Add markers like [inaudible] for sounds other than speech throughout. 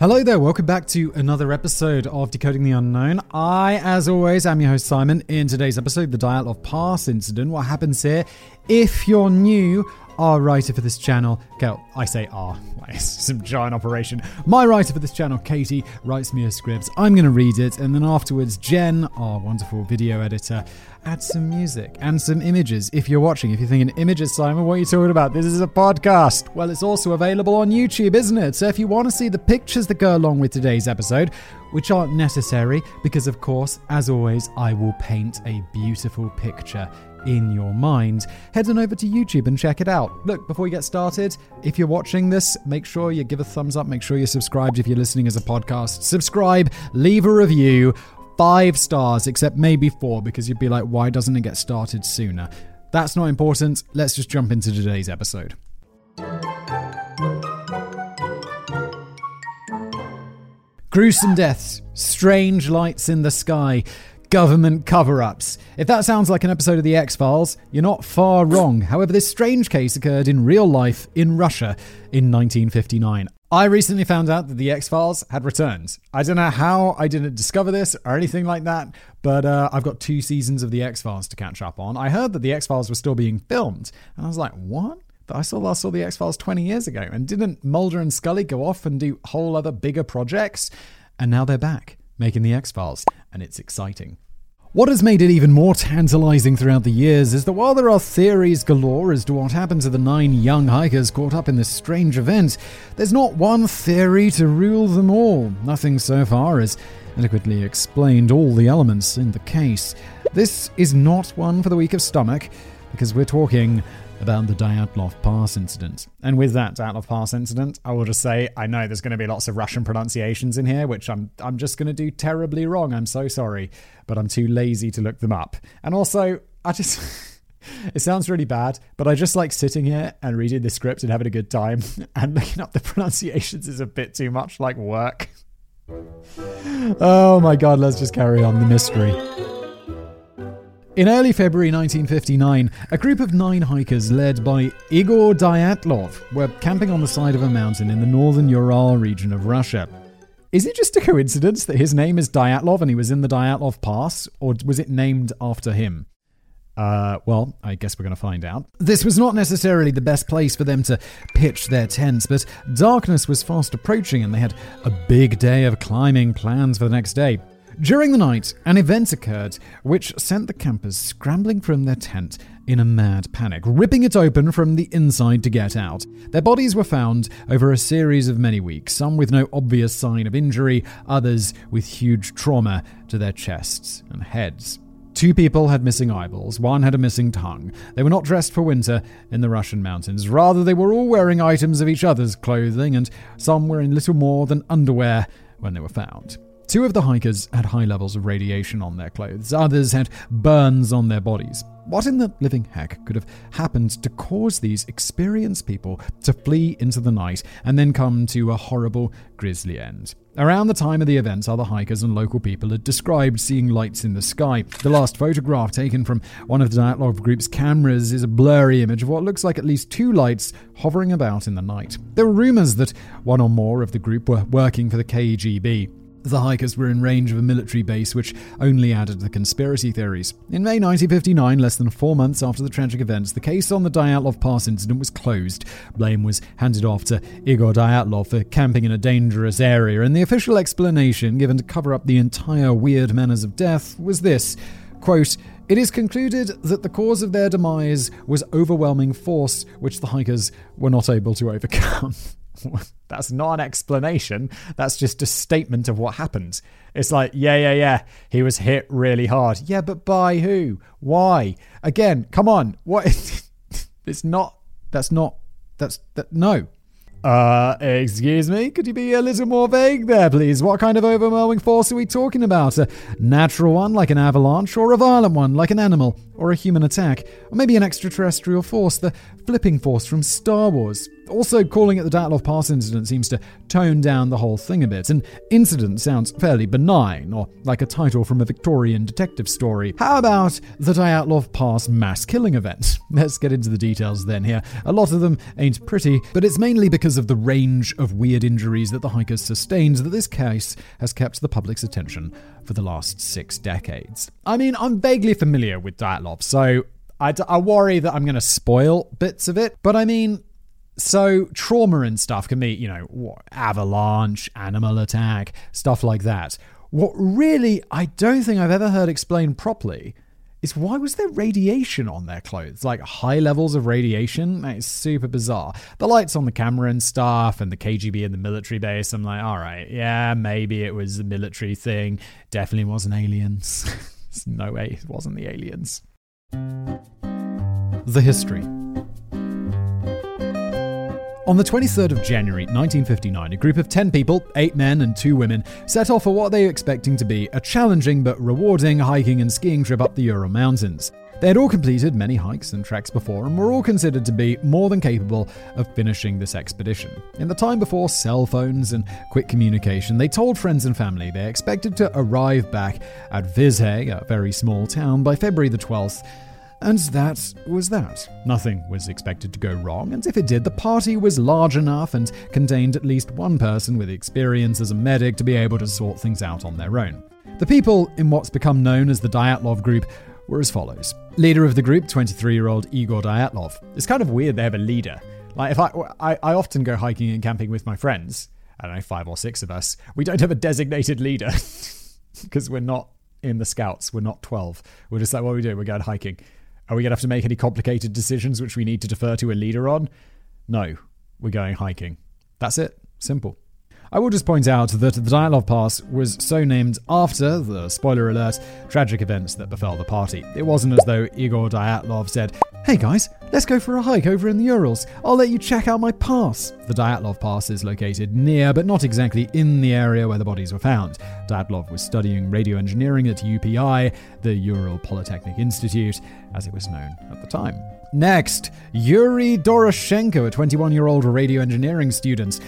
Hello there, welcome back to another episode of Decoding the Unknown. I, as always, am your host Simon. In today's episode, the Dyatlov Pass incident. What happens here? If you're new, our writer for this channel, Kel, I say our, [laughs] it's some giant operation. My writer for this channel, Katie, writes me a script. I'm going to read it, and then afterwards, Jen, our wonderful video editor, adds some music and some images. If you're watching, if you're thinking images, Simon, what are you talking about? This is a podcast. Well, it's also available on YouTube, isn't it? So if you want to see the pictures that go along with today's episode, which aren't necessary, because of course, as always, I will paint a beautiful picture in your mind, head on over to YouTube and check it out. Look, before we get started, if you're watching this, make sure you give a thumbs up, make sure you're subscribed if you're listening as a podcast. Subscribe, leave a review, five stars, except maybe four, because you'd be like, why doesn't it get started sooner? That's not important. Let's just jump into today's episode. Gruesome deaths, strange lights in the sky, government cover ups. If that sounds like an episode of The X Files, you're not far wrong. However, this strange case occurred in real life in Russia in 1959. I recently found out that The X Files had returned. I don't know how I didn't discover this or anything like that, but uh, I've got two seasons of The X Files to catch up on. I heard that The X Files were still being filmed, and I was like, what? But I saw last saw the X Files 20 years ago, and didn't Mulder and Scully go off and do whole other bigger projects? And now they're back making the X Files, and it's exciting. What has made it even more tantalizing throughout the years is that while there are theories galore as to what happened to the nine young hikers caught up in this strange event, there's not one theory to rule them all. Nothing so far has adequately explained all the elements in the case. This is not one for the weak of stomach, because we're talking about the Dyatlov Pass incident. And with that Dyatlov Pass incident, I will just say I know there's going to be lots of Russian pronunciations in here, which I'm I'm just going to do terribly wrong. I'm so sorry, but I'm too lazy to look them up. And also, I just. [laughs] It sounds really bad, but I just like sitting here and reading the script and having a good time. [laughs] And looking up the pronunciations is a bit too much like work. [laughs] Oh my god, let's just carry on the mystery. In early February 1959, a group of nine hikers led by Igor Dyatlov were camping on the side of a mountain in the northern Ural region of Russia. Is it just a coincidence that his name is Dyatlov and he was in the Dyatlov Pass, or was it named after him? Uh, well, I guess we're going to find out. This was not necessarily the best place for them to pitch their tents, but darkness was fast approaching and they had a big day of climbing plans for the next day. During the night, an event occurred which sent the campers scrambling from their tent in a mad panic, ripping it open from the inside to get out. Their bodies were found over a series of many weeks, some with no obvious sign of injury, others with huge trauma to their chests and heads. Two people had missing eyeballs, one had a missing tongue. They were not dressed for winter in the Russian mountains. Rather, they were all wearing items of each other's clothing, and some were in little more than underwear when they were found. Two of the hikers had high levels of radiation on their clothes, others had burns on their bodies. What in the living heck could have happened to cause these experienced people to flee into the night and then come to a horrible, grisly end? Around the time of the events, other hikers and local people had described seeing lights in the sky. The last photograph taken from one of the Dyatlov group's cameras is a blurry image of what looks like at least two lights hovering about in the night. There were rumors that one or more of the group were working for the KGB. The hikers were in range of a military base, which only added to the conspiracy theories. In May 1959, less than four months after the tragic events, the case on the Dyatlov Pass incident was closed. Blame was handed off to Igor Dyatlov for camping in a dangerous area, and the official explanation given to cover up the entire weird manners of death was this quote, it is concluded that the cause of their demise was overwhelming force, which the hikers were not able to overcome. [laughs] [laughs] that's not an explanation. That's just a statement of what happened. It's like, yeah, yeah, yeah, he was hit really hard. Yeah, but by who? Why? Again, come on. What? [laughs] it's not. That's not. That's that. No. Uh, excuse me? Could you be a little more vague there, please? What kind of overwhelming force are we talking about? A natural one, like an avalanche, or a violent one, like an animal, or a human attack? Or maybe an extraterrestrial force, the flipping force from Star Wars? Also, calling it the Dyatlov Pass incident seems to tone down the whole thing a bit. An incident sounds fairly benign, or like a title from a Victorian detective story. How about the Dyatlov Pass mass killing event? [laughs] Let's get into the details then here. A lot of them ain't pretty, but it's mainly because of the range of weird injuries that the hikers sustained that this case has kept the public's attention for the last six decades. I mean, I'm vaguely familiar with Dyatlov, so I, I worry that I'm going to spoil bits of it, but I mean, so trauma and stuff can be, you know, avalanche, animal attack, stuff like that. What really I don't think I've ever heard explained properly is why was there radiation on their clothes? Like high levels of radiation? That is super bizarre. The lights on the camera and stuff, and the KGB and the military base. I'm like, all right, yeah, maybe it was a military thing. Definitely wasn't aliens. [laughs] no way, it wasn't the aliens. The history. On the 23rd of January 1959, a group of 10 people, 8 men and 2 women, set off for what they were expecting to be a challenging but rewarding hiking and skiing trip up the Ural Mountains. They had all completed many hikes and treks before and were all considered to be more than capable of finishing this expedition. In the time before cell phones and quick communication, they told friends and family they expected to arrive back at Vizheg, a very small town, by February the 12th and that was that. Nothing was expected to go wrong, and if it did, the party was large enough and contained at least one person with experience as a medic to be able to sort things out on their own. The people in what's become known as the Dyatlov group were as follows. Leader of the group, 23 year old Igor Dyatlov. It's kind of weird they have a leader. Like, if I, I, I often go hiking and camping with my friends, I don't know, five or six of us, we don't have a designated leader [laughs] because we're not in the scouts. We're not 12. We're just like, what are we doing? We're going hiking. Are we going to have to make any complicated decisions which we need to defer to a leader on? No, we're going hiking. That's it. Simple. I will just point out that the Dyatlov Pass was so named after the spoiler alert tragic events that befell the party. It wasn't as though Igor Dyatlov said, Hey guys, let's go for a hike over in the Urals. I'll let you check out my pass. The Dyatlov Pass is located near, but not exactly in the area where the bodies were found. Dyatlov was studying radio engineering at UPI, the Ural Polytechnic Institute, as it was known at the time. Next, Yuri Doroshenko, a 21 year old radio engineering student.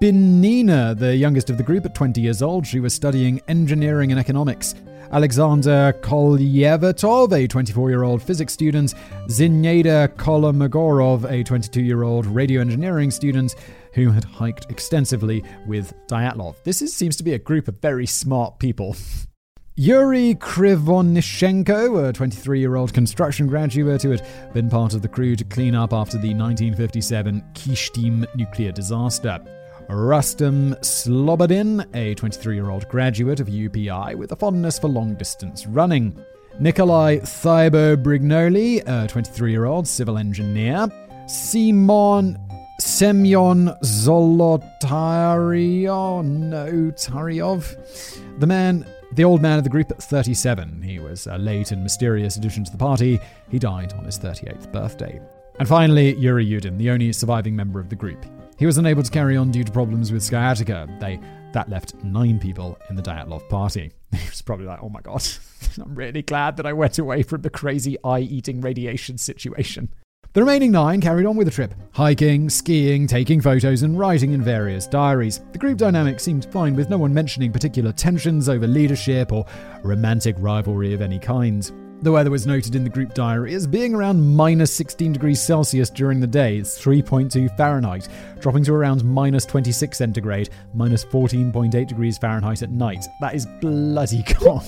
Dubinina, the youngest of the group at 20 years old, she was studying engineering and economics. Alexander Kolevatov, a 24 year old physics student, Zinaida Kolomogorov, a 22 year old radio engineering student who had hiked extensively with Dyatlov. This is, seems to be a group of very smart people. [laughs] Yuri Krivonishenko, a 23 year old construction graduate who had been part of the crew to clean up after the 1957 Kyshtym nuclear disaster. Rustem Slobodin, a 23 year old graduate of UPI with a fondness for long distance running. Nikolai Thibeaux Brignolle, a 23 year old civil engineer. Simon Semyon Zolotaryov, the man, the old man of the group at 37. He was a late and mysterious addition to the party. He died on his 38th birthday. And finally, Yuri Yudin, the only surviving member of the group. He was unable to carry on due to problems with sciatica. They that left nine people in the Dyatlov party. [laughs] He was probably like, "Oh my god, [laughs] I'm really glad that I went away from the crazy eye-eating radiation situation." The remaining nine carried on with the trip, hiking, skiing, taking photos, and writing in various diaries. The group dynamic seemed fine, with no one mentioning particular tensions over leadership or romantic rivalry of any kind. The weather was noted in the group diary as being around minus 16 degrees Celsius during the day, it's 3.2 Fahrenheit, dropping to around minus 26 centigrade, minus 14.8 degrees Fahrenheit at night. That is bloody [laughs] cold.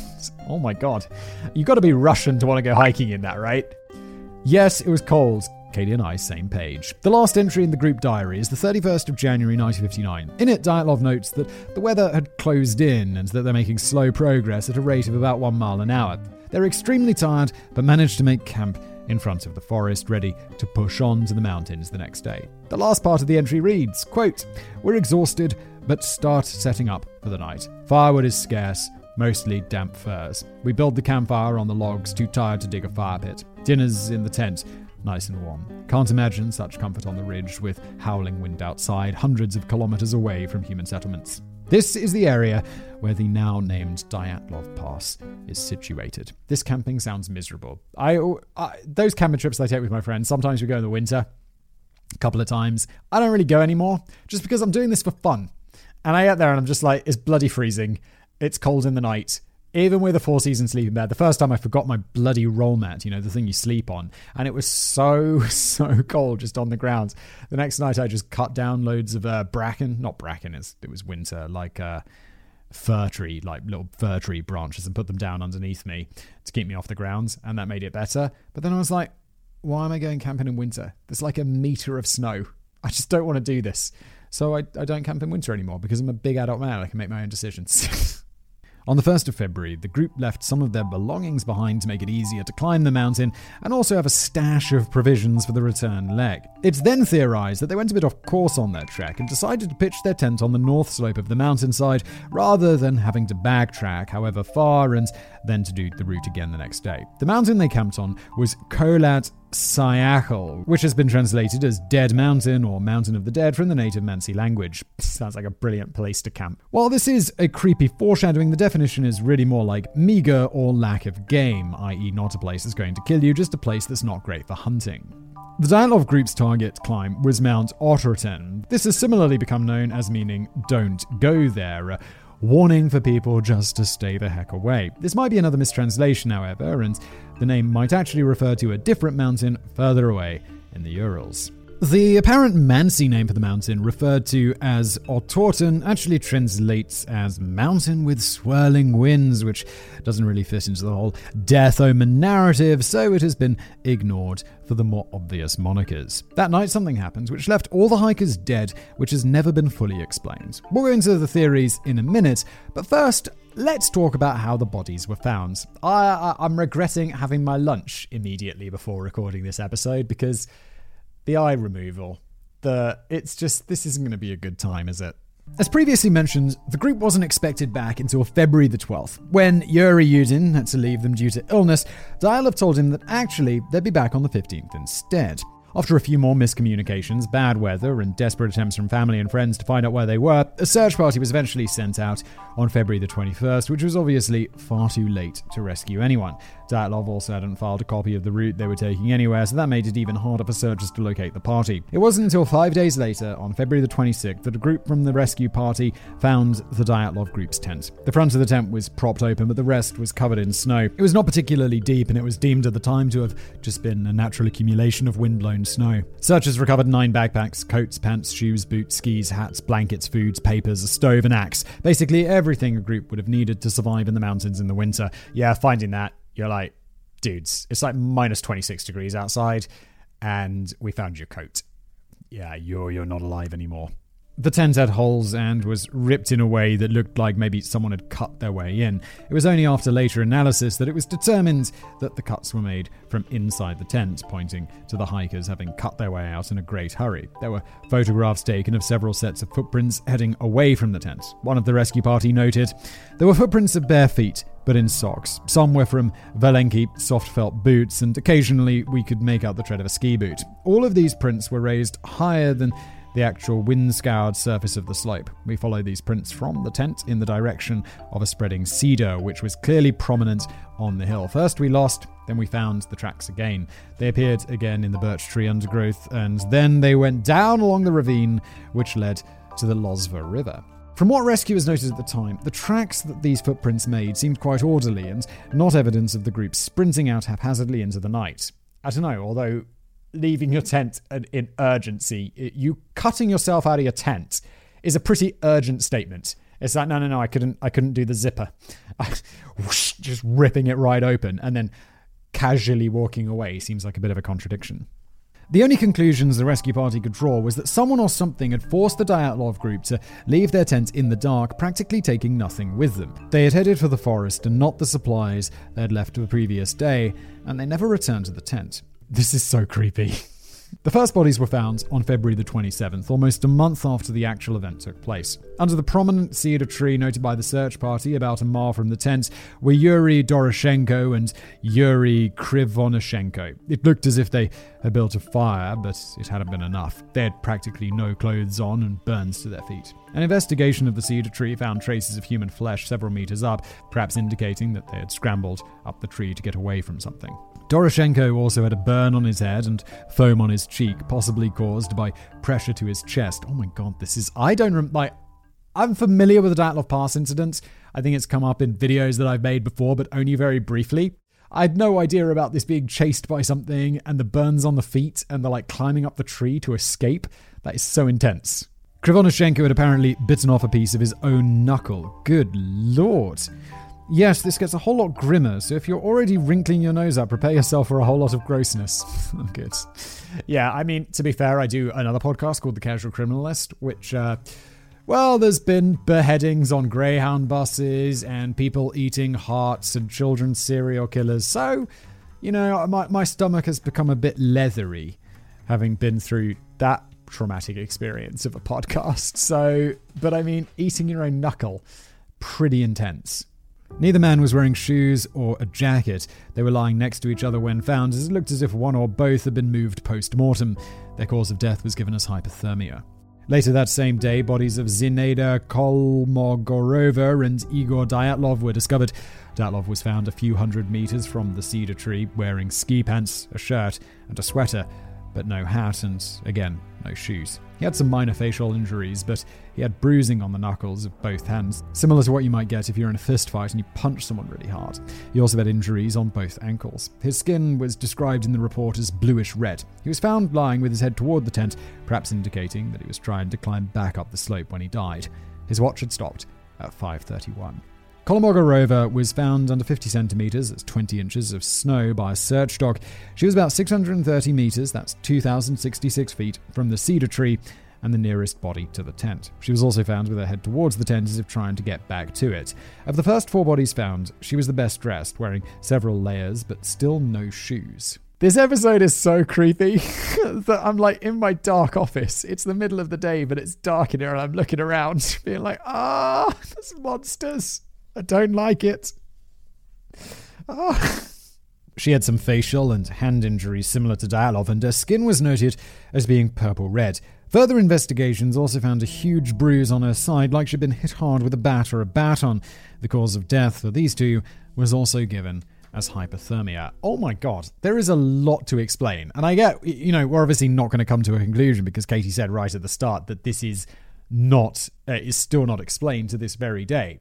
Oh my god. You've got to be Russian to want to go hiking in that, right? Yes, it was cold. Katie and I, same page. The last entry in the group diary is the 31st of January 1959. In it, Dyatlov notes that the weather had closed in and that they're making slow progress at a rate of about one mile an hour. They're extremely tired, but manage to make camp in front of the forest, ready to push on to the mountains the next day. The last part of the entry reads, quote, We're exhausted, but start setting up for the night. Firewood is scarce, mostly damp furs. We build the campfire on the logs, too tired to dig a fire pit. Dinner's in the tent. nice and warm. Can't imagine such comfort on the ridge with howling wind outside, hundreds of kilometers away from human settlements. This is the area where the now named Dyatlov Pass is situated. This camping sounds miserable. I, I, those camping trips I take with my friends. Sometimes we go in the winter, a couple of times. I don't really go anymore, just because I'm doing this for fun. And I get there and I'm just like, it's bloody freezing. It's cold in the night even with a four season sleeping bed, the first time I forgot my bloody roll mat, you know, the thing you sleep on, and it was so, [laughs] so cold just on the ground. The next night I just cut down loads of uh, bracken, not bracken, it was winter, like uh, fir tree, like little fir tree branches, and put them down underneath me to keep me off the ground, and that made it better. But then I was like, why am I going camping in winter? There's like a meter of snow. I just don't want to do this. So I, I don't camp in winter anymore because I'm a big adult man. I can make my own decisions. [laughs] On the 1st of February, the group left some of their belongings behind to make it easier to climb the mountain and also have a stash of provisions for the return leg. It's then theorized that they went a bit off course on their trek and decided to pitch their tent on the north slope of the mountainside rather than having to backtrack however far and then to do the route again the next day. The mountain they camped on was Kholat Syakhl, which has been translated as Dead Mountain or Mountain of the Dead from the native Mansi language. [laughs] Sounds like a brilliant place to camp. While this is a creepy foreshadowing, the definition is really more like meager or lack of game, i.e., not a place that's going to kill you, just a place that's not great for hunting. The Dyatlov group's target climb was Mount Otorten. This has similarly become known as meaning don't go there, warning for people just to stay the heck away. This might be another mistranslation, however, and the name might actually refer to a different mountain further away in the Urals. The apparent Mansi name for the mountain, referred to as Otorten, actually translates as mountain with swirling winds, which doesn't really fit into the whole death omen narrative, so it has been ignored for the more obvious monikers. That night, something happened which left all the hikers dead, which has never been fully explained. We'll go into the theories in a minute, but first, let's talk about how the bodies were found. I, am regretting having my lunch immediately before recording this episode because the eye removal. The it's just this isn't going to be a good time, is it? As previously mentioned, the group wasn't expected back until February the 12th. When Yuri Yudin had to leave them due to illness, Dyatlov told him that actually they'd be back on the 15th instead. After a few more miscommunications, bad weather, and desperate attempts from family and friends to find out where they were, a search party was eventually sent out on February the 21st, which was obviously far too late to rescue anyone. Dyatlov also hadn't filed a copy of the route they were taking anywhere, so that made it even harder for searchers to locate the party. It wasn't until five days later, on February the 26th, that a group from the rescue party found the Dyatlov group's tent. The front of the tent was propped open, but the rest was covered in snow. It was not particularly deep, and it was deemed at the time to have just been a natural accumulation of wind-blown snow. Searchers recovered nine backpacks, coats, pants, shoes, boots, skis, hats, blankets, foods, papers, a stove, and axe. Basically, everything a group would have needed to survive in the mountains in the winter. Yeah, finding that, you're like, dudes, it's like minus 26 degrees outside, and we found your coat. Yeah, you're you're not alive anymore. The tent had holes and was ripped in a way that looked like maybe someone had cut their way in. It was only after later analysis that it was determined that the cuts were made from inside the tent, pointing to the hikers having cut their way out in a great hurry. There were photographs taken of several sets of footprints heading away from the tent. One of the rescue party noted there were footprints of bare feet, but in socks. Some were from Valenki soft felt boots, and occasionally we could make out the tread of a ski boot. All of these prints were raised higher than the actual wind scoured surface of the slope. We follow these prints from the tent in the direction of a spreading cedar, which was clearly prominent on the hill. First we lost, then we found the tracks again. They appeared again in the birch tree undergrowth, and then they went down along the ravine, which led to the Lozva River. From what rescuers noted at the time, the tracks that these footprints made seemed quite orderly and not evidence of the group sprinting out haphazardly into the night. I don't know, although leaving your tent in urgency, you cutting yourself out of your tent is a pretty urgent statement. It's like, no, no, no, I couldn't, I couldn't do the zipper. [laughs] Just ripping it right open and then casually walking away seems like a bit of a contradiction. The only conclusions the rescue party could draw was that someone or something had forced the Dyatlov group to leave their tent in the dark, practically taking nothing with them. They had headed for the forest and not the supplies they had left the previous day, and they never returned to the tent. This is so creepy. [laughs] The first bodies were found on February the 27th, almost a month after the actual event took place. Under the prominent cedar tree noted by the search party about a mile from the tent were Yuri Doroshenko and Yuri Krivonoshenko. It looked as if they had built a fire, but it hadn't been enough. They had practically no clothes on and burns to their feet. An investigation of the cedar tree found traces of human flesh several meters up, perhaps indicating that they had scrambled up the tree to get away from something. Doroshenko also had a burn on his head and foam on his cheek, possibly caused by pressure to his chest. Oh my god, this is. I don't. Rem- like, I'm familiar with the Dyatlov Pass incident. I think it's come up in videos that I've made before, but only very briefly. I had no idea about this being chased by something and the burns on the feet and the like climbing up the tree to escape. That is so intense. Krivonoshenko had apparently bitten off a piece of his own knuckle. Good lord. Yes, this gets a whole lot grimmer, so if you're already wrinkling your nose up, prepare yourself for a whole lot of grossness. [laughs] oh, good. Yeah, I mean, to be fair, I do another podcast called The Casual Criminalist, which, uh, well, there's been beheadings on Greyhound buses and people eating hearts and children's serial killers, so, you know, my, my stomach has become a bit leathery having been through that traumatic experience of a [laughs] podcast. So, but I mean, eating your own knuckle, pretty intense. Neither man was wearing shoes or a jacket. They were lying next to each other when found, as it looked as if one or both had been moved post mortem. Their cause of death was given as hypothermia. Later that same day, bodies of Zinaida Kolmogorova and Igor Dyatlov were discovered. Dyatlov was found a few hundred meters from the cedar tree, wearing ski pants, a shirt, and a sweater, but no hat and, again, no shoes. He had some minor facial injuries, but he had bruising on the knuckles of both hands, similar to what you might get if you're in a fist fight and you punch someone really hard. He also had injuries on both ankles. His skin was described in the report as bluish red. He was found lying with his head toward the tent, perhaps indicating that he was trying to climb back up the slope when he died. His watch had stopped at 5:31. Kolmogorova was found under 50 centimeters, that's 20 inches of snow, by a search dog. She was about 630 meters, that's 2,066 feet, from the cedar tree and the nearest body to the tent. She was also found with her head towards the tent as if trying to get back to it. Of the first four bodies found, she was the best dressed, wearing several layers but still no shoes. This episode is so creepy [laughs] that I'm like in my dark office. It's the middle of the day, but it's dark in here, and I'm looking around, [laughs] being like, ah, [laughs] oh, there's monsters. I don't like it. Oh. She had some facial and hand injuries similar to Dyatlov, and her skin was noted as being purple red. Further investigations also found a huge bruise on her side, like she'd been hit hard with a bat or a baton. The cause of death for these two was also given as hypothermia. Oh my god, there is a lot to explain. And I get, you know, we're obviously not going to come to a conclusion because Katie said right at the start that this is not, uh, is still not explained to this very day.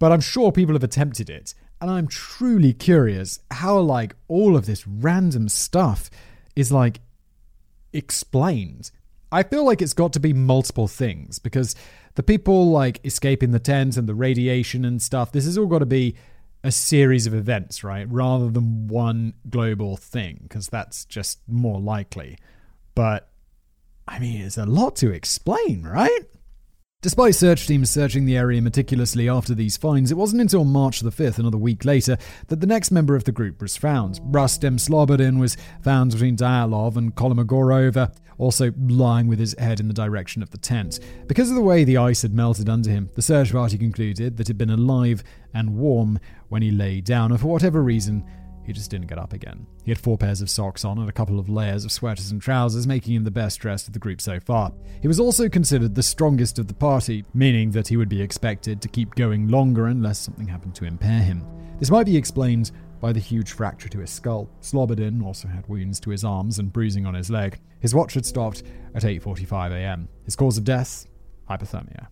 But I'm sure people have attempted it. And I'm truly curious how, like, all of this random stuff is, like, explained. I feel like it's got to be multiple things because the people, like, escaping the tent and the radiation and stuff, this has all got to be a series of events, right? Rather than one global thing, because that's just more likely. But, I mean, it's a lot to explain, right? Despite search teams searching the area meticulously after these finds, it wasn't until March the 5th, another week later, that the next member of the group was found. Rustem Slobodin was found between Dyatlov and Kolmogorova, uh, also lying with his head in the direction of the tent. Because of the way the ice had melted under him, the search party concluded that he'd been alive and warm when he lay down, and for whatever reason, he just didn't get up again. He had four pairs of socks on and a couple of layers of sweaters and trousers, making him the best dressed of the group so far. He was also considered the strongest of the party, meaning that he would be expected to keep going longer unless something happened to impair him. This might be explained by the huge fracture to his skull. Slobodin also had wounds to his arms and bruising on his leg. His watch had stopped at 8:45 a.m. His cause of death: hypothermia.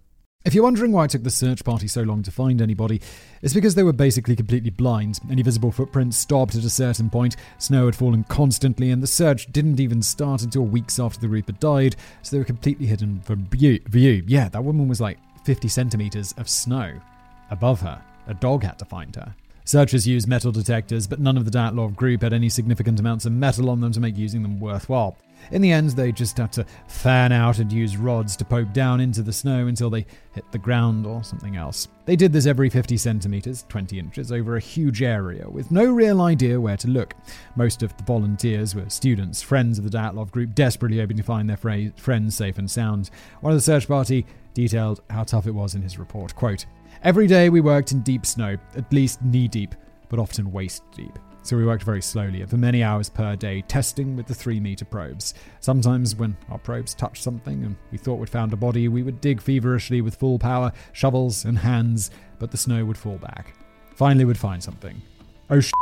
If you're wondering why it took the search party so long to find anybody, it's because they were basically completely blind. Any visible footprints stopped at a certain point, snow had fallen constantly, and the search didn't even start until weeks after the had died, so they were completely hidden from view. Yeah, that woman was like 50 centimeters of snow above her. A dog had to find her. Searchers used metal detectors, but none of the Dyatlov group had any significant amounts of metal on them to make using them worthwhile. In the end, they just had to fan out and use rods to poke down into the snow until they hit the ground or something else. They did this every 50 centimeters, 20 inches, over a huge area, with no real idea where to look. Most of the volunteers were students, friends of the Dyatlov group, desperately hoping to find their fra- friends safe and sound. One of the search party detailed how tough it was in his report. Quote, Every day we worked in deep snow, at least knee deep, but often waist deep. So we worked very slowly for many hours per day, testing with the three meter probes. Sometimes, when our probes touched something and we thought we'd found a body, we would dig feverishly with full power, shovels and hands, but the snow would fall back. Finally, we'd find something. Oh, sh!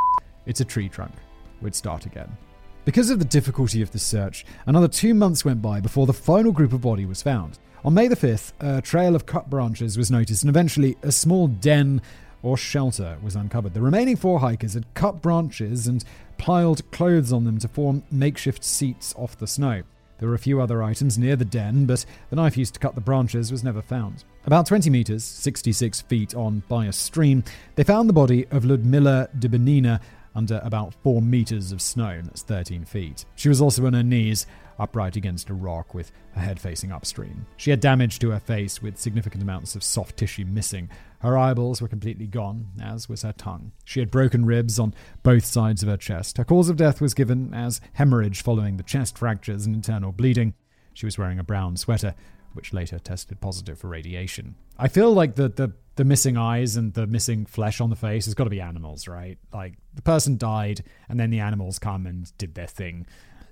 It's a tree trunk. We'd start again. Because of the difficulty of the search, another two months went by before the final group of body was found. On May the 5th, a trail of cut branches was noticed, and eventually a small den or shelter was uncovered. The remaining four hikers had cut branches and piled clothes on them to form makeshift seats off the snow. There were a few other items near the den, but the knife used to cut the branches was never found. About 20 meters, 66 feet on by a stream, they found the body of Ludmila Dubinina under about 4 meters of snow, that's 13 feet. She was also on her knees, upright against a rock with her head facing upstream. She had damage to her face with significant amounts of soft tissue missing. Her eyeballs were completely gone, as was her tongue. She had broken ribs on both sides of her chest. Her cause of death was given as hemorrhage following the chest fractures and internal bleeding. She was wearing a brown sweater, which later tested positive for radiation. I feel like the, the, the missing eyes and the missing flesh on the face has got to be animals, right? Like the person died, and then the animals come and did their thing.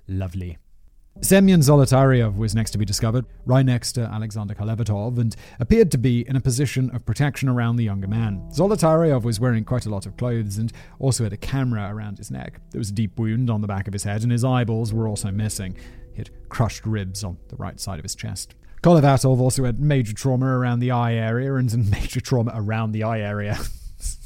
Lovely. Semyon Zolotaryov was next to be discovered, right next to Alexander Kolevatov, and appeared to be in a position of protection around the younger man. Zolotaryov was wearing quite a lot of clothes and also had a camera around his neck. There was a deep wound on the back of his head, and his eyeballs were also missing. He had crushed ribs on the right side of his chest. Kolevatov also had major trauma around the eye area and [laughs] major trauma around the eye area. [laughs]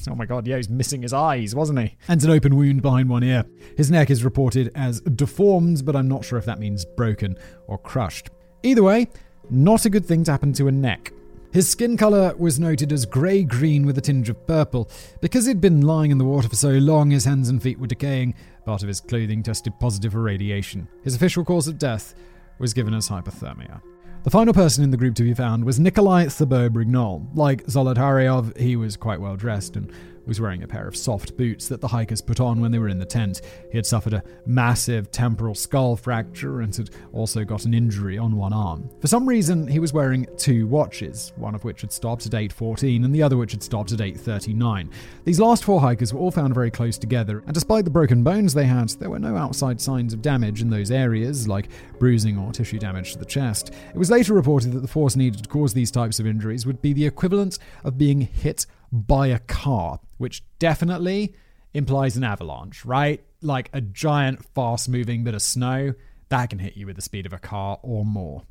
Oh my god, yeah, he's missing his eyes, wasn't he? And an open wound behind one ear. His neck is reported as deformed, but I'm not sure if that means broken or crushed. Either way, not a good thing to happen to a neck. His skin colour was noted as grey green with a tinge of purple. Because he'd been lying in the water for so long, his hands and feet were decaying. Part of his clothing tested positive for radiation. His official cause of death was given as hypothermia. The final person in the group to be found was Nikolai Thibeaux Brignolle. Like Zolotaryov, he was quite well dressed and was wearing a pair of soft boots that the hikers put on when they were in the tent. He had suffered a massive temporal skull fracture and had also got an injury on one arm. For some reason, he was wearing two watches, one of which had stopped at 8.14 and the other which had stopped at 8.39. These last four hikers were all found very close together, and despite the broken bones they had, there were no outside signs of damage in those areas, like bruising or tissue damage to the chest. It was later reported that the force needed to cause these types of injuries would be the equivalent of being hit by a car, which definitely implies an avalanche, right? Like a giant, fast moving bit of snow that can hit you with the speed of a car or more.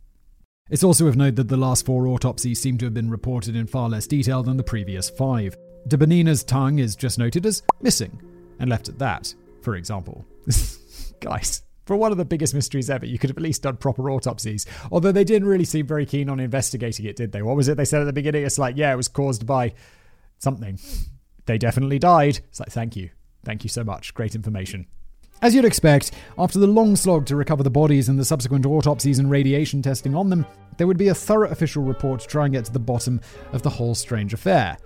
It's also of note that the last four autopsies seem to have been reported in far less detail than the previous five. Dubinina's tongue is just noted as missing and left at that, for example. [laughs] Guys, for one of the biggest mysteries ever, you could have at least done proper autopsies. Although they didn't really seem very keen on investigating it, did they? What was it they said at the beginning? It's like, yeah, it was caused by something. They definitely died. It's like, thank you. Thank you so much. Great information. As you'd expect, after the long slog to recover the bodies and the subsequent autopsies and radiation testing on them, there would be a thorough official report to try and get to the bottom of the whole strange affair.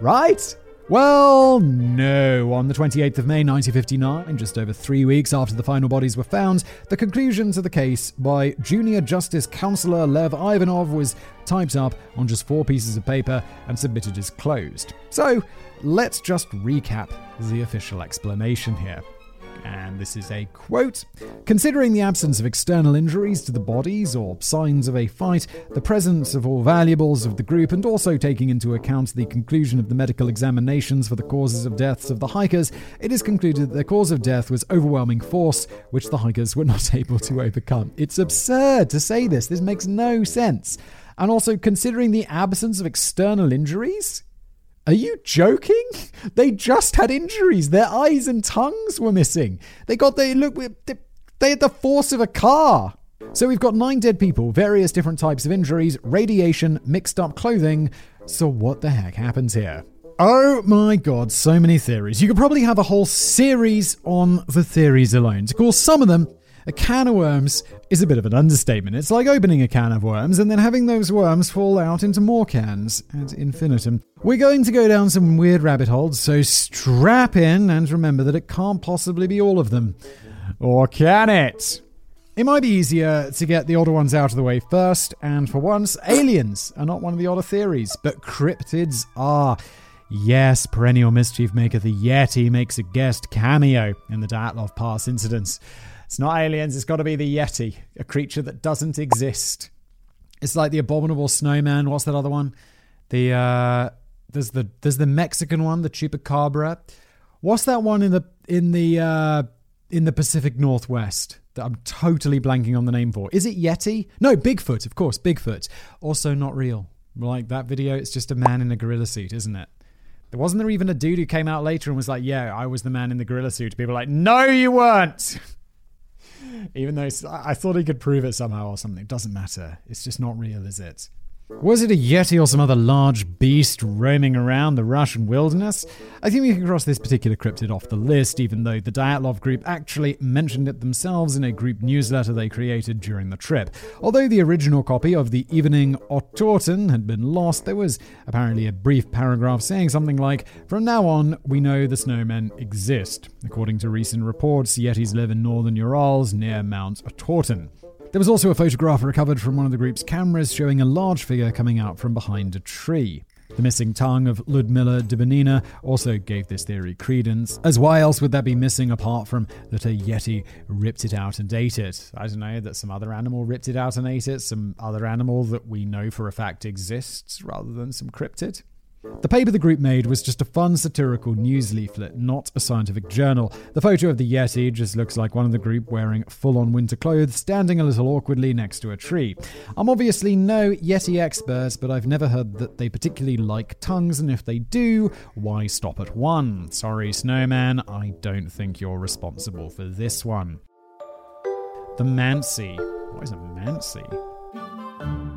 Right? Well, no. On the 28th of May 1959, just over three weeks after the final bodies were found, the conclusion to the case by Junior Justice Counselor Lev Ivanov was typed up on just four pieces of paper and submitted as closed. So, let's just recap the official explanation here and this is a quote Considering the absence of external injuries to the bodies or signs of a fight, the presence of all valuables of the group, and also taking into account the conclusion of the medical examinations for the causes of deaths of the hikers, it is concluded that the cause of death was overwhelming force, which the hikers were not [laughs] able to overcome. It's absurd to say this, this makes no sense. And also, considering the absence of external injuries, are you joking? [laughs] They just had injuries. Their eyes and tongues were missing. They got they look they had the force of a car. So we've got nine dead people, various different types of injuries, radiation, mixed up clothing. So what the heck happens here? Oh my god, so many theories. You could probably have a whole series on the theories alone. To course, some of them A can of worms is a bit of an understatement. It's like opening a can of worms and then having those worms fall out into more cans ad infinitum. We're going to go down some weird rabbit holes, so strap in and remember that it can't possibly be all of them. Or can it? It might be easier to get the older ones out of the way first, and for once, aliens are not one of the older theories, but cryptids are. Yes, perennial mischief maker the Yeti makes a guest cameo in the Dyatlov Pass incidents. It's not aliens, it's got to be the Yeti, a creature that doesn't exist. It's like the abominable snowman. What's that other one? The uh there's the there's the Mexican one, the chupacabra. What's that one in the in the uh in the Pacific Northwest that I'm totally blanking on the name for? Is it Yeti? No, Bigfoot, of course, Bigfoot. Also not real. Like that video, it's just a man in a gorilla suit, isn't it? There wasn't there even a dude who came out later and was like, "Yeah, I was the man in the gorilla suit." People were like, "No, you weren't." [laughs] even though I thought he could prove it somehow or something. It doesn't matter. It's just not real, is it? Was it a Yeti or some other large beast roaming around the Russian wilderness? I think we can cross this particular cryptid off the list, even though the Dyatlov group actually mentioned it themselves in a group newsletter they created during the trip. Although the original copy of the Evening Otorten had been lost, there was apparently a brief paragraph saying something like, From now on, we know the snowmen exist. According to recent reports, Yetis live in northern Urals near Mount Otorten. There was also a photograph recovered from one of the group's cameras showing a large figure coming out from behind a tree. The missing tongue of Ludmila Dubinina also gave this theory credence, as why else would that be missing apart from that a Yeti ripped it out and ate it? I don't know, that some other animal ripped it out and ate it, some other animal that we know for a fact exists rather than some cryptid? The paper the group made was just a fun satirical news leaflet, not a scientific journal. The photo of the Yeti just looks like one of the group wearing full on winter clothes, standing a little awkwardly next to a tree. I'm obviously no Yeti expert, but I've never heard that they particularly like tongues, and if they do, why stop at one? Sorry, Snowman, I don't think you're responsible for this one. The Mansi. What is a Mansi?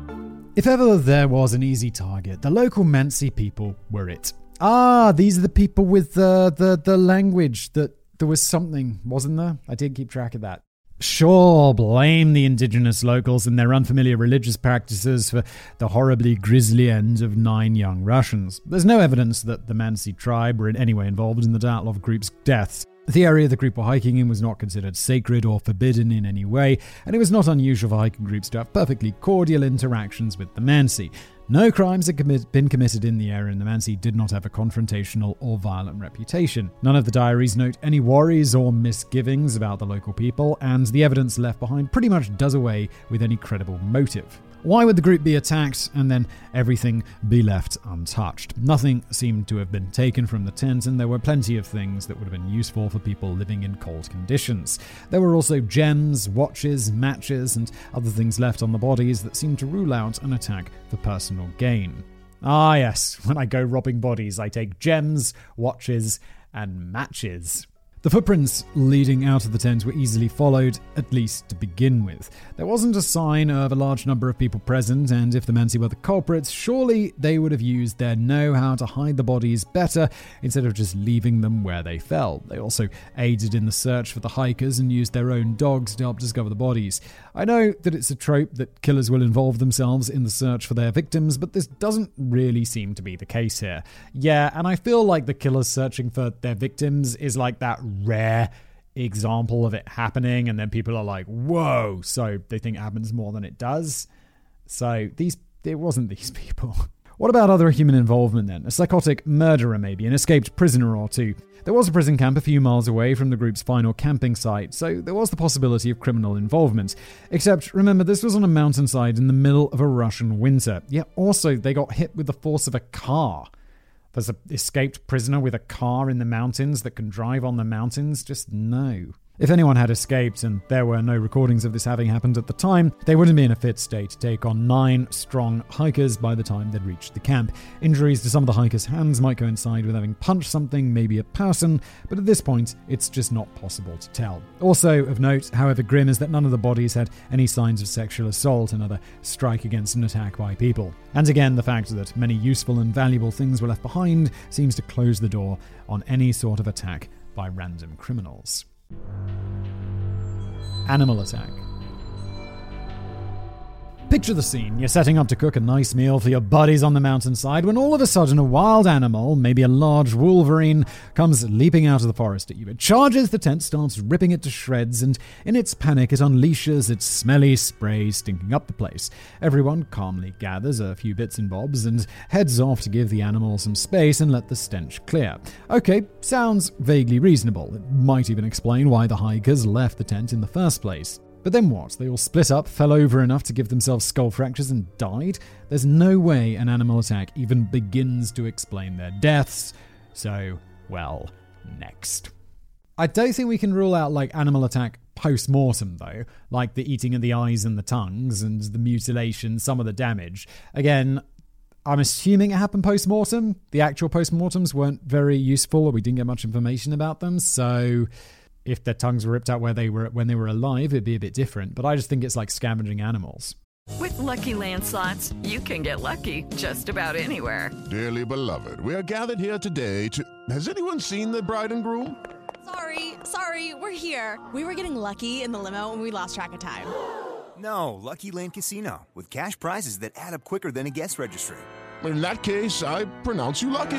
If ever there was an easy target, the local Mansi people were it. Ah, these are the people with the, the, the language that there was something, wasn't there? I did keep track of that. Sure, blame the indigenous locals and their unfamiliar religious practices for the horribly grisly end of nine young Russians. There's no evidence that the Mansi tribe were in any way involved in the Dyatlov group's deaths. The area the group were hiking in was not considered sacred or forbidden in any way, and it was not unusual for hiking groups to have perfectly cordial interactions with the Mansi. No crimes had been committed in the area, and the Mansi did not have a confrontational or violent reputation. None of the diaries note any worries or misgivings about the local people, and the evidence left behind pretty much does away with any credible motive. Why would the group be attacked and then everything be left untouched? Nothing seemed to have been taken from the tent, and there were plenty of things that would have been useful for people living in cold conditions. There were also gems, watches, matches, and other things left on the bodies that seemed to rule out an attack for personal gain. Ah, yes, [laughs] when I go robbing bodies, I take gems, watches, and matches. The footprints leading out of the tent were easily followed, at least to begin with. There wasn't a sign of a large number of people present, and if the Mansi were the culprits, surely they would have used their know how to hide the bodies better instead of just leaving them where they fell. They also aided in the search for the hikers and used their own dogs to help discover the bodies. I know that it's a trope that killers will involve themselves in the search for their victims, but this doesn't really seem to be the case here. Yeah, and I feel like the killers searching for their victims is like that rare example of it happening, and then people are like, whoa, so they think it happens more than it does. So these, it wasn't [laughs] these people. What about other human involvement then? A psychotic murderer, maybe, an escaped prisoner or two. There was a prison camp a few miles away from the group's final camping site, so there was the possibility of criminal involvement. Except, remember, this was on a mountainside in the middle of a Russian winter. Yet also, they got hit with the force of a car. There's an escaped prisoner with a car in the mountains that can drive on the mountains? Just no. If anyone had escaped, and there were no recordings of this having happened at the time, they wouldn't be in a fit state to take on nine strong hikers by the time they'd reached the camp. Injuries to some of the hikers' hands might coincide with having punched something, maybe a person, but at this point, it's just not possible to tell. Also, of note, however grim, is that none of the bodies had any signs of sexual assault, another strike against an attack by people. And again, the fact that many useful and valuable things were left behind seems to close the door on any sort of attack by random criminals. Animal attack. Picture the scene. You're setting up to cook a nice meal for your buddies on the mountainside when all of a sudden a wild animal, maybe a large wolverine, comes leaping out of the forest at you. It charges the tent, starts ripping it to shreds, and in its panic, it unleashes its smelly spray, stinking up the place. Everyone calmly gathers a few bits and bobs and heads off to give the animal some space and let the stench clear. Okay, sounds vaguely reasonable. It might even explain why the hikers left the tent in the first place. But then what? They all split up, fell over enough to give themselves skull fractures, and died? There's no way an animal attack even begins to explain their deaths. So, well, next. I don't think we can rule out like animal attack post mortem though, like the eating of the eyes and the tongues and the mutilation, some of the damage. Again, I'm assuming it happened post mortem. The actual post mortems weren't very useful, or we didn't get much information about them, so if their tongues were ripped out where they were when they were alive, it'd be a bit different. But I just think it's like scavenging animals. With lucky landslots, you can get lucky just about anywhere. Dearly beloved, we are gathered here today to. Has anyone seen the bride and groom? Sorry, sorry, we're here. We were getting lucky in the limo and we lost track of time. [gasps] No, Lucky Land Casino, with cash prizes that add up quicker than a guest registry. In that case, I pronounce you lucky.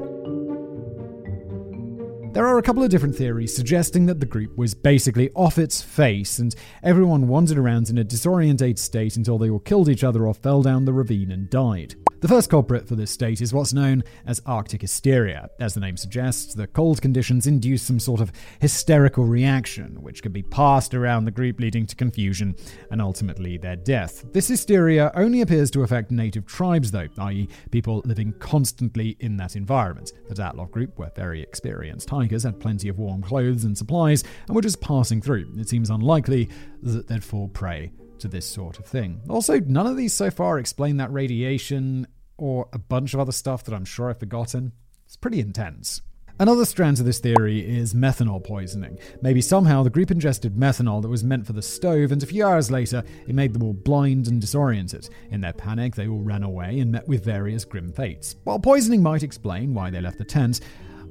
There are a couple of different theories suggesting that the group was basically off its face and everyone wandered around in a disorientated state until they all killed each other or fell down the ravine and died. The first culprit for this state is what's known as Arctic hysteria. As the name suggests, the cold conditions induce some sort of hysterical reaction, which can be passed around the group, leading to confusion and ultimately their death. This hysteria only appears to affect native tribes, though, i.e., people living constantly in that environment. The Dyatlov group were very experienced hikers, had plenty of warm clothes and supplies, and were just passing through. It seems unlikely that they'd fall prey to this sort of thing. Also, none of these so far explain that radiation or a bunch of other stuff that I'm sure I've forgotten. It's pretty intense. Another strand to this theory is methanol poisoning. Maybe somehow the group ingested methanol that was meant for the stove, and a few hours later, it made them all blind and disoriented. In their panic, they all ran away and met with various grim fates. While poisoning might explain why they left the tent,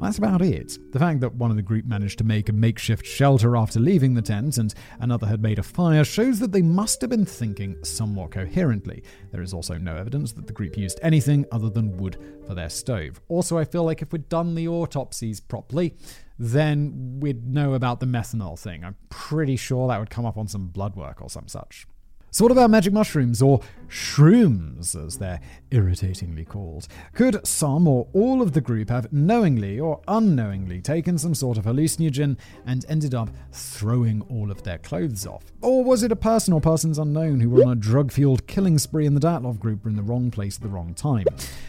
that's about it. The fact that one of the group managed to make a makeshift shelter after leaving the tent and another had made a fire shows that they must have been thinking somewhat coherently. There is also no evidence that the group used anything other than wood for their stove. Also, I feel like if we'd done the autopsies properly, then we'd know about the methanol thing. I'm pretty sure that would come up on some blood work or some such. So, what about magic mushrooms, or shrooms, as they're irritatingly called? Could some or all of the group have knowingly or unknowingly taken some sort of hallucinogen and ended up throwing all of their clothes off? Or was it a person or persons unknown who were on a drug fueled killing spree and the Dyatlov group were in the wrong place at the wrong time?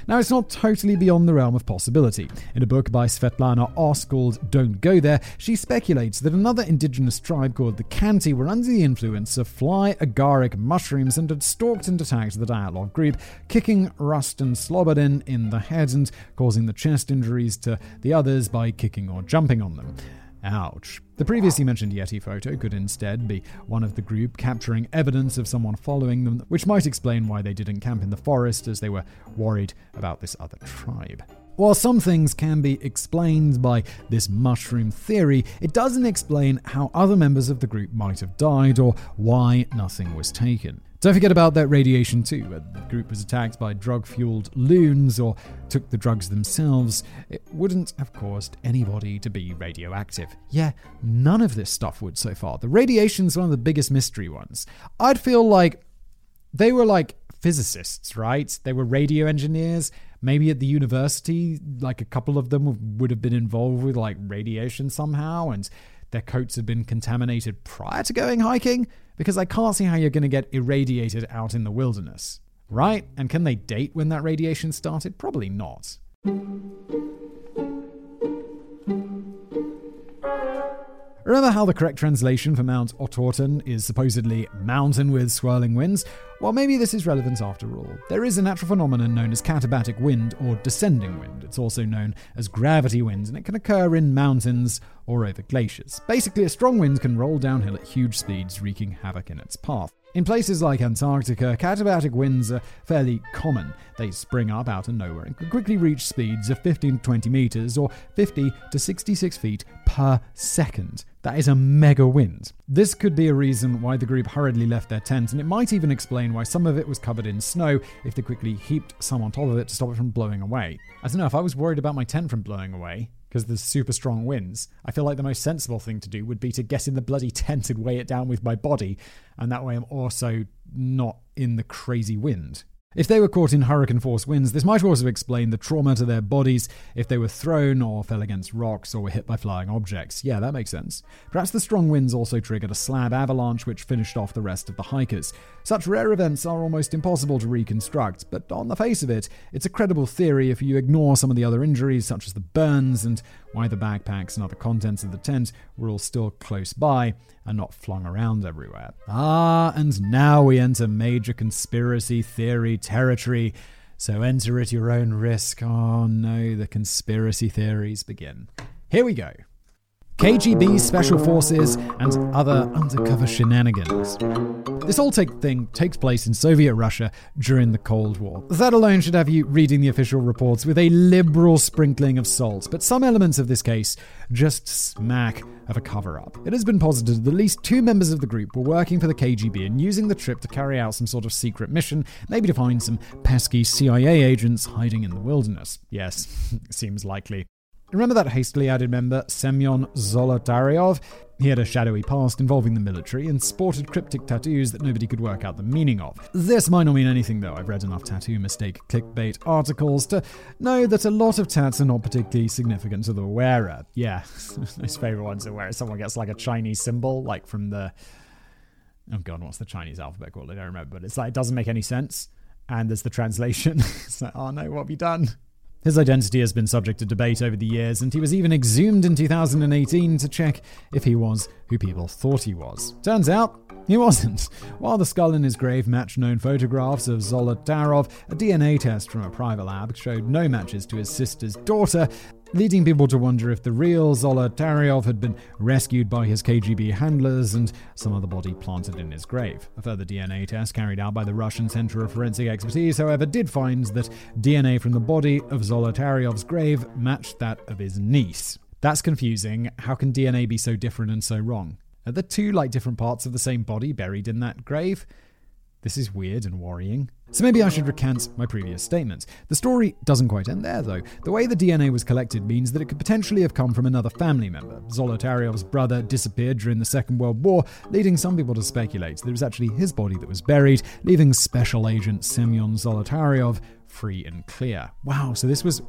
Now, it's not totally beyond the realm of possibility. In a book by Svetlana Oss called Don't Go There, she speculates that another indigenous tribe called the Khanty were under the influence of fly agaric mushrooms and had stalked and attacked the Dyatlov group, kicking Rustem Slobodin in the head and causing the chest injuries to the others by kicking or jumping on them. Ouch. The previously mentioned Yeti photo could instead be one of the group capturing evidence of someone following them, which might explain why they didn't camp in the forest as they were worried about this other tribe. While some things can be explained by this mushroom theory, it doesn't explain how other members of the group might have died or why nothing was taken. Don't forget about that radiation too. When the group was attacked by drug fueled loons or took the drugs themselves, it wouldn't have caused anybody to be radioactive. Yeah, none of this stuff would so far. The radiation's one of the biggest mystery ones. I'd feel like they were like physicists, right? They were radio engineers. Maybe at the university, like a couple of them would have been involved with like radiation somehow, and their coats had been contaminated prior to going hiking, because I can't see how you're going to get irradiated out in the wilderness. Right? And can they date when that radiation started? Probably not. Remember how the correct translation for Mount Otorten is supposedly mountain with swirling winds? Well, maybe this is relevant after all. There is a natural phenomenon known as katabatic wind or descending wind. It's also known as gravity wind, and it can occur in mountains or over glaciers. Basically, a strong wind can roll downhill at huge speeds, wreaking havoc in its path. In places like Antarctica, katabatic winds are fairly common. They spring up out of nowhere and can quickly reach speeds of 15 to 20 meters or 50 to 66 feet per second. That is a mega wind. This could be a reason why the group hurriedly left their tent, and it might even explain why some of it was covered in snow if they quickly heaped some on top of it to stop it from blowing away. I don't know, if I was worried about my tent from blowing away, because there's super strong winds, I feel like the most sensible thing to do would be to get in the bloody tent and weigh it down with my body, and that way I'm also not in the crazy wind. If they were caught in hurricane force winds, this might also explain the trauma to their bodies if they were thrown or fell against rocks or were hit by flying objects. Yeah, that makes sense. Perhaps the strong winds also triggered a slab avalanche which finished off the rest of the hikers. Such rare events are almost impossible to reconstruct, but on the face of it, it's a credible theory if you ignore some of the other injuries, such as the burns and why the backpacks and other contents of the tent were all still close by and not flung around everywhere. Ah, and now we enter major conspiracy theory territory. So enter at your own risk. Oh no, the conspiracy theories begin. Here we go. KGB special forces and other undercover shenanigans. This whole take thing takes place in Soviet Russia during the Cold War. That alone should have you reading the official reports with a liberal sprinkling of salt, but some elements of this case just smack of a cover up. It has been posited that at least two members of the group were working for the KGB and using the trip to carry out some sort of secret mission, maybe to find some pesky CIA agents hiding in the wilderness. Yes, [laughs] seems likely. Remember that hastily added member, Semyon Zolotaryov? He had a shadowy past involving the military and sported cryptic tattoos that nobody could work out the meaning of. This might not mean anything though. I've read enough tattoo mistake clickbait articles to know that a lot of tats are not particularly significant to the wearer. Yeah, [laughs] those favorite ones are where someone gets like a Chinese symbol, like from the. Oh god, what's the Chinese alphabet called? I don't remember, but it's like it doesn't make any sense. And there's the translation. [laughs] it's like, oh no, what have you done? His identity has been subject to debate over the years, and he was even exhumed in 2018 to check if he was who people thought he was. Turns out, he wasn't. While the skull in his grave matched known photographs of Zolotaryov, a DNA test from a private lab showed no matches to his sister's daughter, leading people to wonder if the real Zolotaryov had been rescued by his KGB handlers and some other body planted in his grave. A further DNA test carried out by the Russian Center of Forensic Expertise, however, did find that DNA from the body of Zolotaryov's grave matched that of his niece. That's confusing. How can DNA be so different and so wrong? Are the two like different parts of the same body buried in that grave? This is weird and worrying. So maybe I should recant my previous statements. The story doesn't quite end there, though. The way the DNA was collected means that it could potentially have come from another family member. Zolotaryov's brother disappeared during the Second World War, leading some people to speculate that it was actually his body that was buried, leaving Special Agent Semyon Zolotaryov free and clear. Wow, so this was.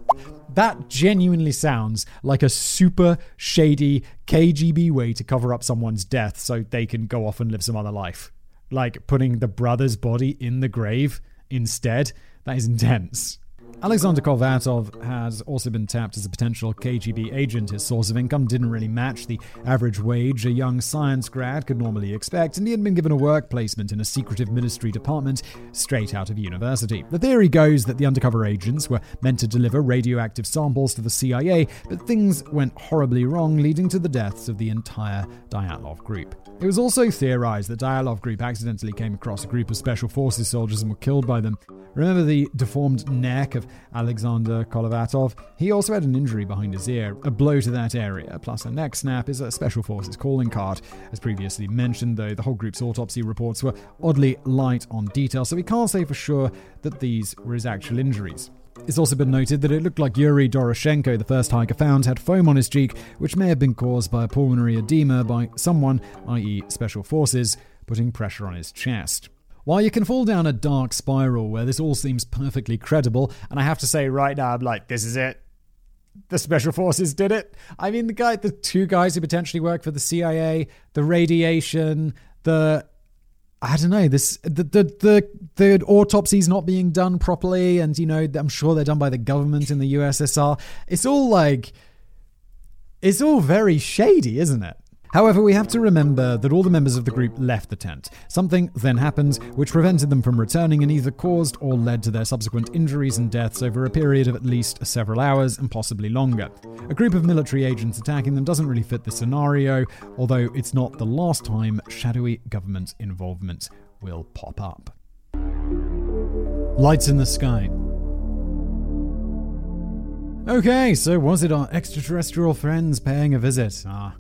That genuinely sounds like a super shady KGB way to cover up someone's death so they can go off and live some other life. Like putting the brother's body in the grave instead. That is intense. Alexander Kolevatov has also been tapped as a potential KGB agent. His source of income didn't really match the average wage a young science grad could normally expect, and he had been given a work placement in a secretive ministry department straight out of university. The theory goes that the undercover agents were meant to deliver radioactive samples to the CIA, but things went horribly wrong, leading to the deaths of the entire Dyatlov group. It was also theorized that Dyatlov group accidentally came across a group of special forces soldiers and were killed by them. Remember the deformed neck of Alexander Kolevatov? He also had an injury behind his ear. A blow to that area, plus a neck snap, is a special forces calling card. As previously mentioned, though, the whole group's autopsy reports were oddly light on detail, so we can't say for sure that these were his actual injuries. It's also been noted that it looked like Yuri Doroshenko, the first hiker found, had foam on his cheek, which may have been caused by a pulmonary edema by someone, i.e., special forces, putting pressure on his chest. While you can fall down a dark spiral where this all seems perfectly credible, and I have to say right now, I'm like, this is it. The special forces did it. I mean, the guy, the two guys who potentially work for the CIA, the radiation, the I don't know this the the the, the autopsies not being done properly, and you know I'm sure they're done by the government in the USSR. It's all like it's all very shady, isn't it? However, we have to remember that all the members of the group left the tent. Something then happened which prevented them from returning and either caused or led to their subsequent injuries and deaths over a period of at least several hours and possibly longer. A group of military agents attacking them doesn't really fit the scenario, although it's not the last time shadowy government involvement will pop up. Lights in the sky. Okay, so was it our extraterrestrial friends paying a visit? Ah,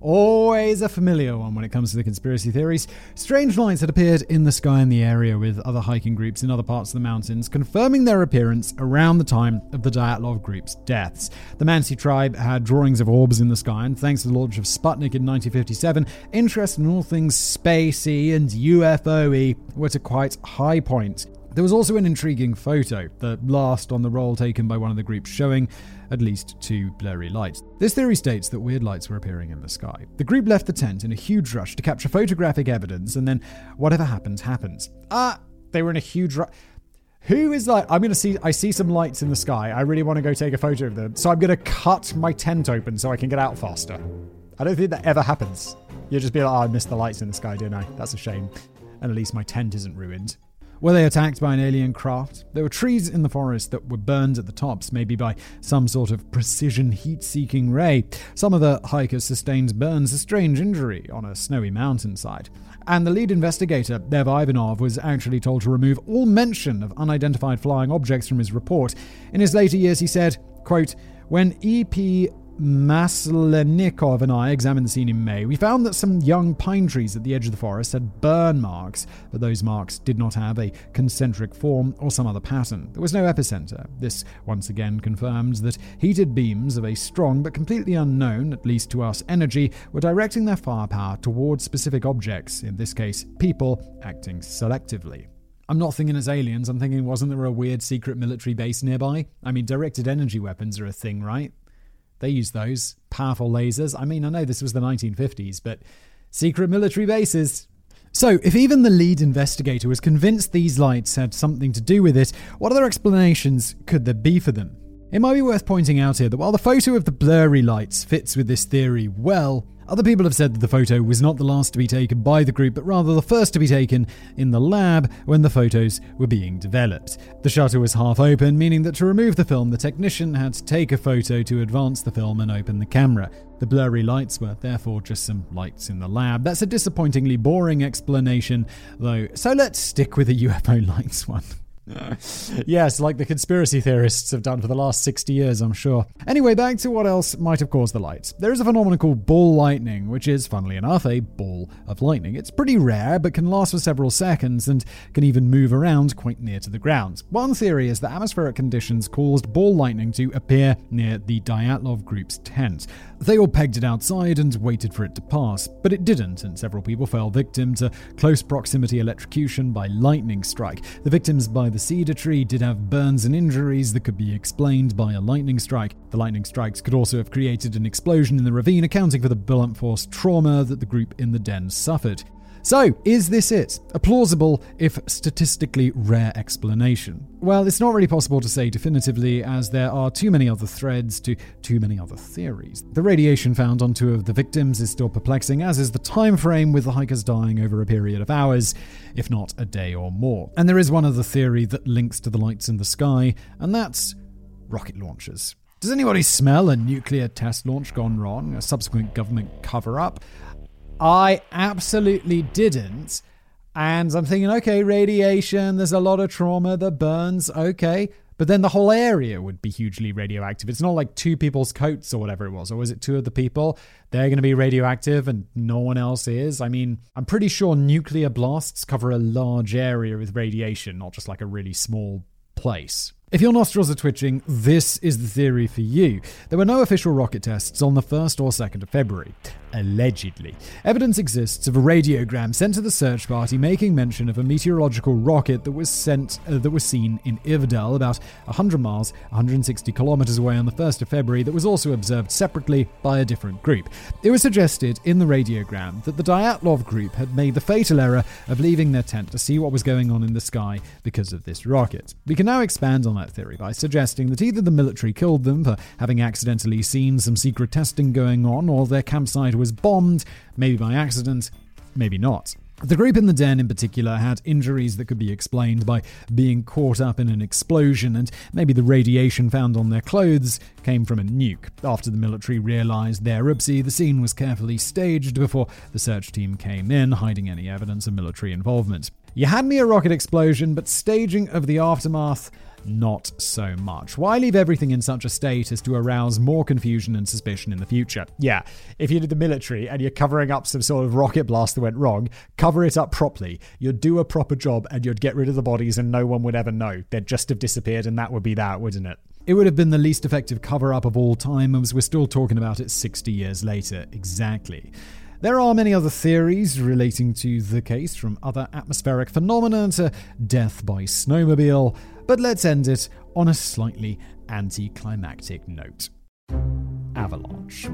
always a familiar one when it comes to the conspiracy theories. Strange lights had appeared in the sky in the area with other hiking groups in other parts of the mountains, confirming their appearance around the time of the Dyatlov group's deaths. The Mansi tribe had drawings of orbs in the sky, and thanks to the launch of Sputnik in 1957, interest in all things spacey and UFO-y were at quite high point. There was also an intriguing photo, the last on the roll taken by one of the groups, showing at least two blurry lights. This theory states that weird lights were appearing in the sky. The group left the tent in a huge rush to capture photographic evidence, and then whatever happens, happens. Ah, they were in a huge rush. Who is like, I'm to see, I see some lights in the sky. I really want to go take a photo of them. So I'm to cut my tent open so I can get out faster. I don't think that ever happens. You'll just be like, oh, I missed the lights in the sky, didn't I? That's a shame. And at least my tent isn't ruined. Were they attacked by an alien craft? There were trees in the forest that were burned at the tops, maybe by some sort of precision heat seeking ray. Some of the hikers sustained burns, a strange injury, on a snowy mountainside. And the lead investigator, Lev Ivanov, was actually told to remove all mention of unidentified flying objects from his report. In his later years, he said, quote, when EP Maslennikov and I examined the scene in May. We found that some young pine trees at the edge of the forest had burn marks, but those marks did not have a concentric form or some other pattern. There was no epicenter. This once again confirmed that heated beams of a strong but completely unknown, at least to us, energy were directing their firepower towards specific objects, in this case, people acting selectively. I'm not thinking it's aliens, I'm thinking, wasn't there a weird secret military base nearby? I mean, directed energy weapons are a thing, right? They use those. Powerful lasers. I mean, I know this was the 1950s, but secret military bases. So, if even the lead investigator was convinced these lights had something to do with it, what other explanations could there be for them? It might be worth pointing out here that while the photo of the blurry lights fits with this theory well, other people have said that the photo was not the last to be taken by the group, but rather the first to be taken in the lab when the photos were being developed. The shutter was half open, meaning that to remove the film, the technician had to take a photo to advance the film and open the camera. The blurry lights were therefore just some lights in the lab. That's a disappointingly boring explanation, though, so let's stick with the [laughs] UFO lights one. [laughs] yes, like the conspiracy theorists have done for the last 60 years, I'm sure. Anyway, back to what else might have caused the lights. There is a phenomenon called ball lightning, which is, funnily enough, a ball of lightning. It's pretty rare, but can last for several seconds and can even move around quite near to the ground. One theory is that atmospheric conditions caused ball lightning to appear near the Dyatlov group's tent. They all pegged it outside and waited for it to pass, but it didn't, and several people fell victim to close proximity electrocution by lightning strike. The victims by the cedar tree did have burns and injuries that could be explained by a lightning strike. The lightning strikes could also have created an explosion in the ravine, accounting for the blunt force trauma that the group in the den suffered. So, is this it? A plausible, if statistically rare explanation? Well, it's not really possible to say definitively, as there are too many other threads to too many other theories. The radiation found on two of the victims is still perplexing, as is the time frame, with the hikers dying over a period of hours, if not a day or more. And there is one other theory that links to the lights in the sky, and that's rocket launchers. Does anybody smell a nuclear test launch gone wrong? A subsequent government cover up? I absolutely didn't. And I'm thinking, okay, radiation, there's a lot of trauma that burns, okay. But then the whole area would be hugely radioactive. It's not like two people's coats or whatever it was. Or was it two of the people? They're going to be radioactive and no one else is. I mean, I'm pretty sure nuclear blasts cover a large area with radiation, not just like a really small place. If your nostrils are twitching, this is the theory for you. There were no official rocket tests on the 1st or 2nd of February. Allegedly. Evidence exists of a radiogram sent to the search party making mention of a meteorological rocket that was sent uh, that was seen in Ivdel about 100 miles, 160 kilometers away on the 1st of February that was also observed separately by a different group. It was suggested in the radiogram that the Dyatlov group had made the fatal error of leaving their tent to see what was going on in the sky because of this rocket. We can now expand on that theory by suggesting that either the military killed them for having accidentally seen some secret testing going on, or their campsite was bombed, maybe by accident, maybe not. The group in the den, in particular, had injuries that could be explained by being caught up in an explosion, and maybe the radiation found on their clothes came from a nuke. After the military realized their oopsie, the scene was carefully staged before the search team came in, hiding any evidence of military involvement. You had me a rocket explosion, but staging of the aftermath, not so much. Why leave everything in such a state as to arouse more confusion and suspicion in the future? Yeah, if you did the military and you're covering up some sort of rocket blast that went wrong, cover it up properly. You'd do a proper job and you'd get rid of the bodies and no one would ever know. They'd just have disappeared and that would be that, wouldn't it? It would have been the least effective cover up of all time, as we're still talking about it 60 years later. Exactly. There are many other theories relating to the case, from other atmospheric phenomena to death by snowmobile, but let's end it on a slightly anticlimactic note. Avalanche.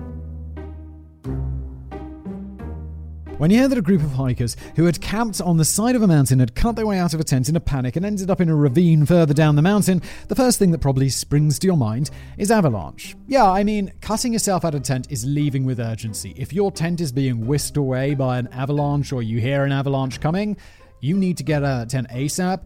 When you hear that a group of hikers who had camped on the side of a mountain had cut their way out of a tent in a panic and ended up in a ravine further down the mountain, the first thing that probably springs to your mind is avalanche. Yeah, I mean, cutting yourself out of a tent is leaving with urgency. If your tent is being whisked away by an avalanche or you hear an avalanche coming, you need to get out of that tent ASAP,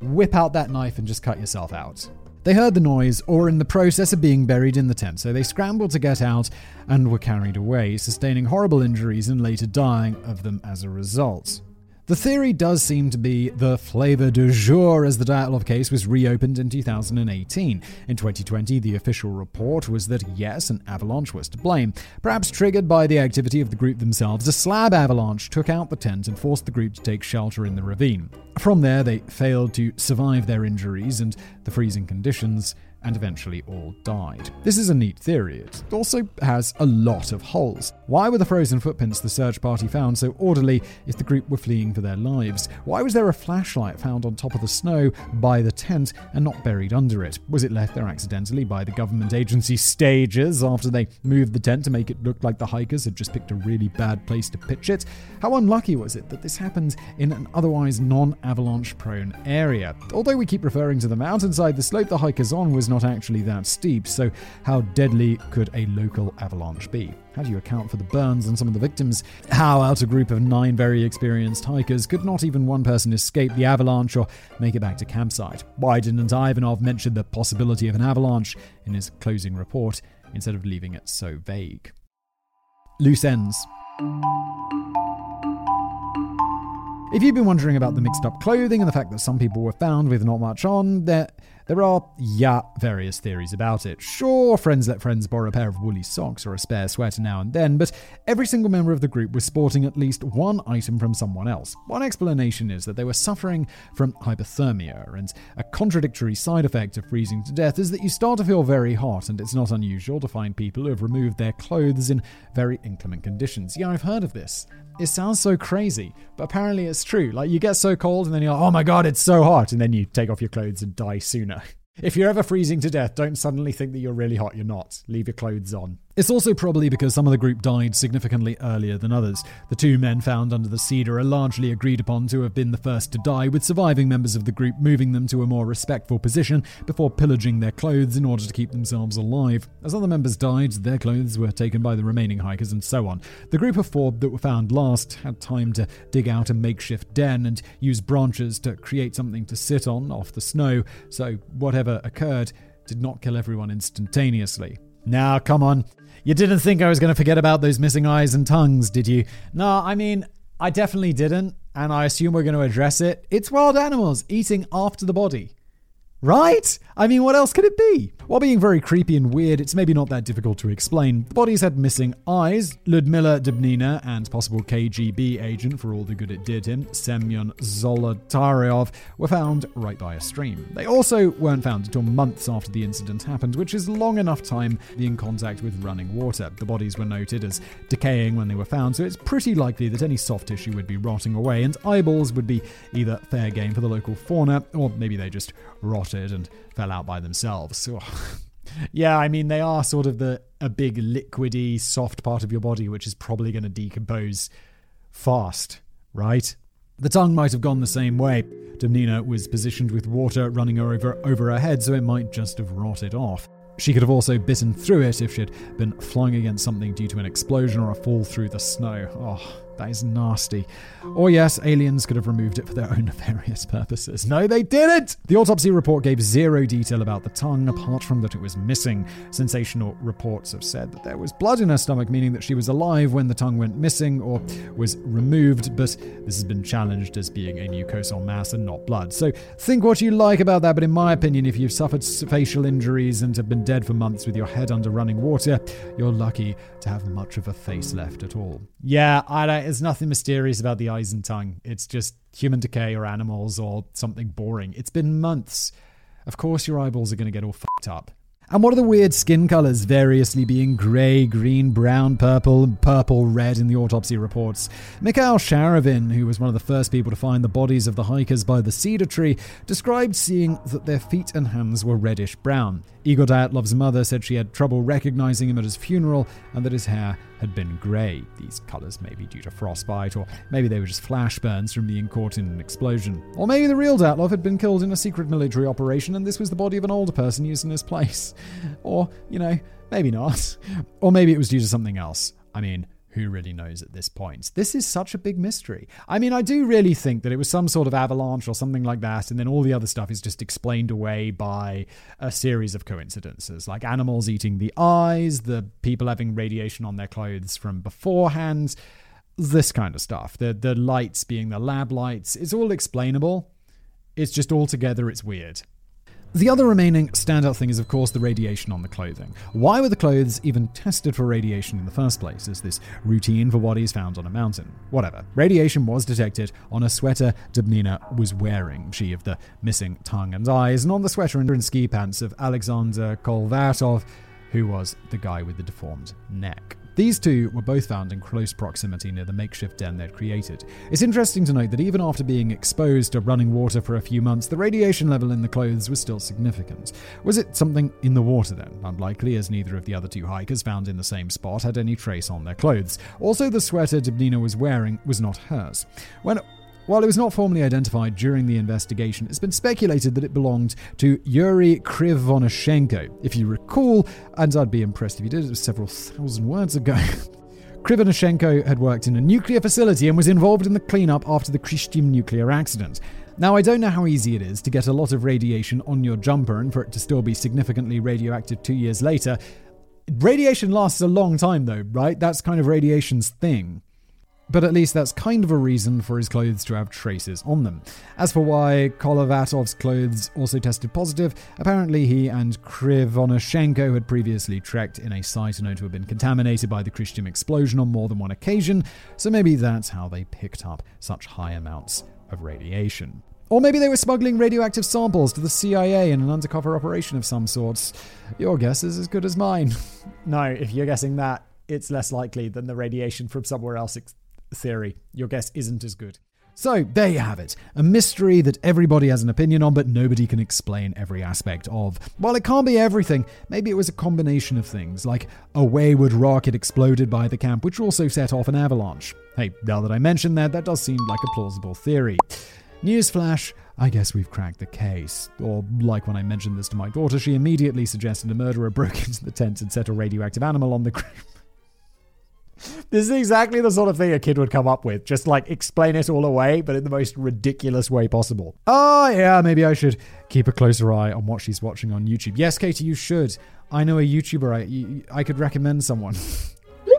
whip out that knife and just cut yourself out. They heard the noise or were in the process of being buried in the tent, so they scrambled to get out and were carried away, sustaining horrible injuries and later dying of them as a result. The theory does seem to be the flavor du jour as the Dyatlov case was reopened in 2018. In 2020, the official report was that yes, an avalanche was to blame. Perhaps triggered by the activity of the group themselves, a slab avalanche took out the tent and forced the group to take shelter in the ravine. From there, they failed to survive their injuries and the freezing conditions and eventually all died. This is a neat theory. It also has a lot of holes. Why were the frozen footprints the search party found so orderly if the group were fleeing for their lives? Why was there a flashlight found on top of the snow by the tent and not buried under it? Was it left there accidentally by the government agency stagers after they moved the tent to make it look like the hikers had just picked a really bad place to pitch it? How unlucky was it that this happened in an otherwise non avalanche prone area? Although we keep referring to the mountainside, the slope the hikers on was not actually that steep, so how deadly could a local avalanche be? How do you account for the burns on some of the victims? How, out a group of nine very experienced hikers, could not even one person escape the avalanche or make it back to campsite? Why didn't Ivanov mention the possibility of an avalanche in his closing report instead of leaving it so vague? Loose ends. If you've been wondering about the mixed up clothing and the fact that some people were found with not much on, there there are, yeah, various theories about it. Sure, friends let friends borrow a pair of woolly socks or a spare sweater now and then, but every single member of the group was sporting at least one item from someone else. One explanation is that they were suffering from hypothermia, and a contradictory side effect of freezing to death is that you start to feel very hot, and it's not unusual to find people who have removed their clothes in very inclement conditions. Yeah, I've heard of this. It sounds so crazy, but apparently it's true. Like you get so cold and then you're like, oh my god, it's so hot, and then you take off your clothes and die sooner. If you're ever freezing to death, don't suddenly think that you're really hot. You're not. Leave your clothes on. It's also probably because some of the group died significantly earlier than others. The two men found under the cedar are largely agreed upon to have been the first to die, with surviving members of the group moving them to a more respectful position before pillaging their clothes in order to keep themselves alive. As other members died, their clothes were taken by the remaining hikers and so on. The group of four that were found last had time to dig out a makeshift den and use branches to create something to sit on off the snow, so whatever occurred did not kill everyone instantaneously. Now, come on. You didn't think I was going to forget about those missing eyes and tongues, did you? No, I mean, I definitely didn't, and I assume we're going to address it. It's wild animals eating after the body. Right? I mean, what else could it be? While being very creepy and weird, it's maybe not that difficult to explain. The bodies had missing eyes. Ludmila Dubinina and possible KGB agent for all the good it did him, Semyon Zolotaryov, were found right by a stream. They also weren't found until months after the incident happened, which is long enough time to be in contact with running water. The bodies were noted as decaying when they were found, so it's pretty likely that any soft tissue would be rotting away, and eyeballs would be either fair game for the local fauna, or maybe they just rotted and fell out by themselves. [laughs] Yeah, I mean, they are sort of the a big liquidy, soft part of your body, which is probably going to decompose fast, right? The tongue might have gone the same way. Dubinina was positioned with water running over, over her head, so it might just have rotted off. She could have also bitten through it if she'd been flying against something due to an explosion or a fall through the snow. Oh, That is nasty. Or yes, aliens could have removed it for their own [laughs] nefarious purposes. No, they didn't! The autopsy report gave zero detail about the tongue, apart from that it was missing. Sensational reports have said that there was blood in her stomach, meaning that she was alive when the tongue went missing or was removed, but this has been challenged as being a mucosal mass and not blood. So think what you like about that, but in my opinion, if you've suffered facial injuries and have been dead for months with your head under running water, you're lucky to have much of a face left at all. Yeah, I there's nothing mysterious about the eyes and tongue. It's just human decay or animals or something boring. It's been months. Of course, your eyeballs are going to get all fucked up. And what are the weird skin colors, variously being grey, green, brown, purple, purple, red in the autopsy reports? Mikhail Sharavin, who was one of the first people to find the bodies of the hikers by the cedar tree, described seeing that their feet and hands were reddish brown. Igor Dyatlov's mother said she had trouble recognizing him at his funeral and that his hair had been grey. These colours may be due to frostbite, or maybe they were just flash burns from being caught in an explosion. Or maybe the real Dyatlov had been killed in a secret military operation and this was the body of an older person used in his place. [laughs] Or, you know, maybe not. Or maybe it was due to something else. I mean, who really knows at this point? This is such a big mystery. I mean, I do really think that it was some sort of avalanche or something like that, and then all the other stuff is just explained away by a series of coincidences, like animals eating the eyes, the people having radiation on their clothes from beforehand, this kind of stuff. The the lights being the lab lights, it's all explainable. It's just all together, it's weird. The other remaining standout thing is, of course, the radiation on the clothing. Why were the clothes even tested for radiation in the first place? Is this routine for bodies found on a mountain? Whatever. Radiation was detected on a sweater Dubinina was wearing, she of the missing tongue and eyes, and on the sweater and ski pants of Alexander Kolevatov, who was the guy with the deformed neck. These two were both found in close proximity near the makeshift den they'd created. It's interesting to note that even after being exposed to running water for a few months, the radiation level in the clothes was still significant. Was it something in the water then? Unlikely, as neither of the other two hikers found in the same spot had any trace on their clothes. Also, the sweater Dubinina was wearing was not hers. When while it was not formally identified during the investigation, it's been speculated that it belonged to Yuri Krivonischenko. If you recall, and I'd be impressed if you did, it was several thousand words ago. [laughs] Krivonischenko had worked in a nuclear facility and was involved in the cleanup after the Kyshtym nuclear accident. Now, I don't know how easy it is to get a lot of radiation on your jumper and for it to still be significantly radioactive two years later. Radiation lasts a long time, though, right? That's kind of radiation's thing. But at least that's kind of a reason for his clothes to have traces on them. As for why Kolevatov's clothes also tested positive, apparently he and Krivonischenko had previously trekked in a site known to have been contaminated by the Kyshtym explosion on more than one occasion, so maybe that's how they picked up such high amounts of radiation. Or maybe they were smuggling radioactive samples to the CIA in an undercover operation of some sorts. Your guess is as good as mine. [laughs] no, if you're guessing that, it's less likely than the radiation from somewhere else theory. Your guess isn't as good. So, there you have it. A mystery that everybody has an opinion on, but nobody can explain every aspect of. While it can't be everything, maybe it was a combination of things, like a wayward rocket exploded by the camp, which also set off an avalanche. Hey, now that I mentioned that, that does seem like a plausible theory. Newsflash, I guess we've cracked the case. Or, like when I mentioned this to my daughter, she immediately suggested a murderer broke [laughs] into the tent and set a radioactive animal on the group. This is exactly the sort of thing a kid would come up with. Just like explain it all away, but in the most ridiculous way possible. Oh, yeah, maybe I should keep a closer eye on what she's watching on YouTube. Yes, Katie, you should. I know a YouTuber. I, I could recommend someone. [laughs]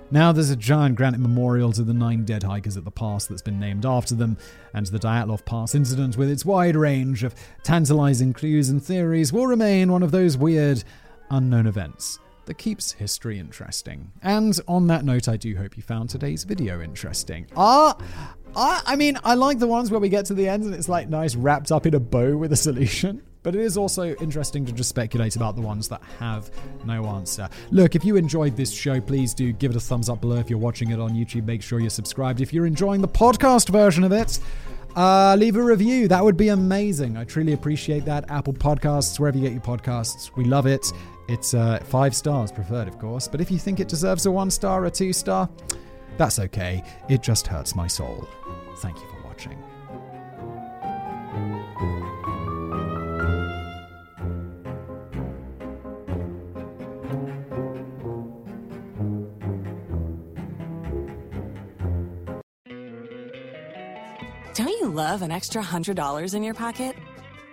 Now there's a giant granite memorial to the nine dead hikers at the pass that's been named after them, and the Dyatlov Pass incident, with its wide range of tantalizing clues and theories, will remain one of those weird, unknown events that keeps history interesting. And on that note, I do hope you found today's video interesting. Ah, I, I mean, I like the ones where we get to the end and it's like nice wrapped up in a bow with a solution. [laughs] But it is also interesting to just speculate about the ones that have no answer. Look, if you enjoyed this show, please do give it a thumbs up below. If you're watching it on YouTube, make sure you're subscribed. If you're enjoying the podcast version of it, uh, leave a review. That would be amazing. I truly appreciate that. Apple Podcasts, wherever you get your podcasts, we love it. It's uh, five stars preferred, of course, but if you think it deserves a one star or two star, that's okay. It just hurts my soul. Thank you for watching. Don't you love an extra $100 in your pocket?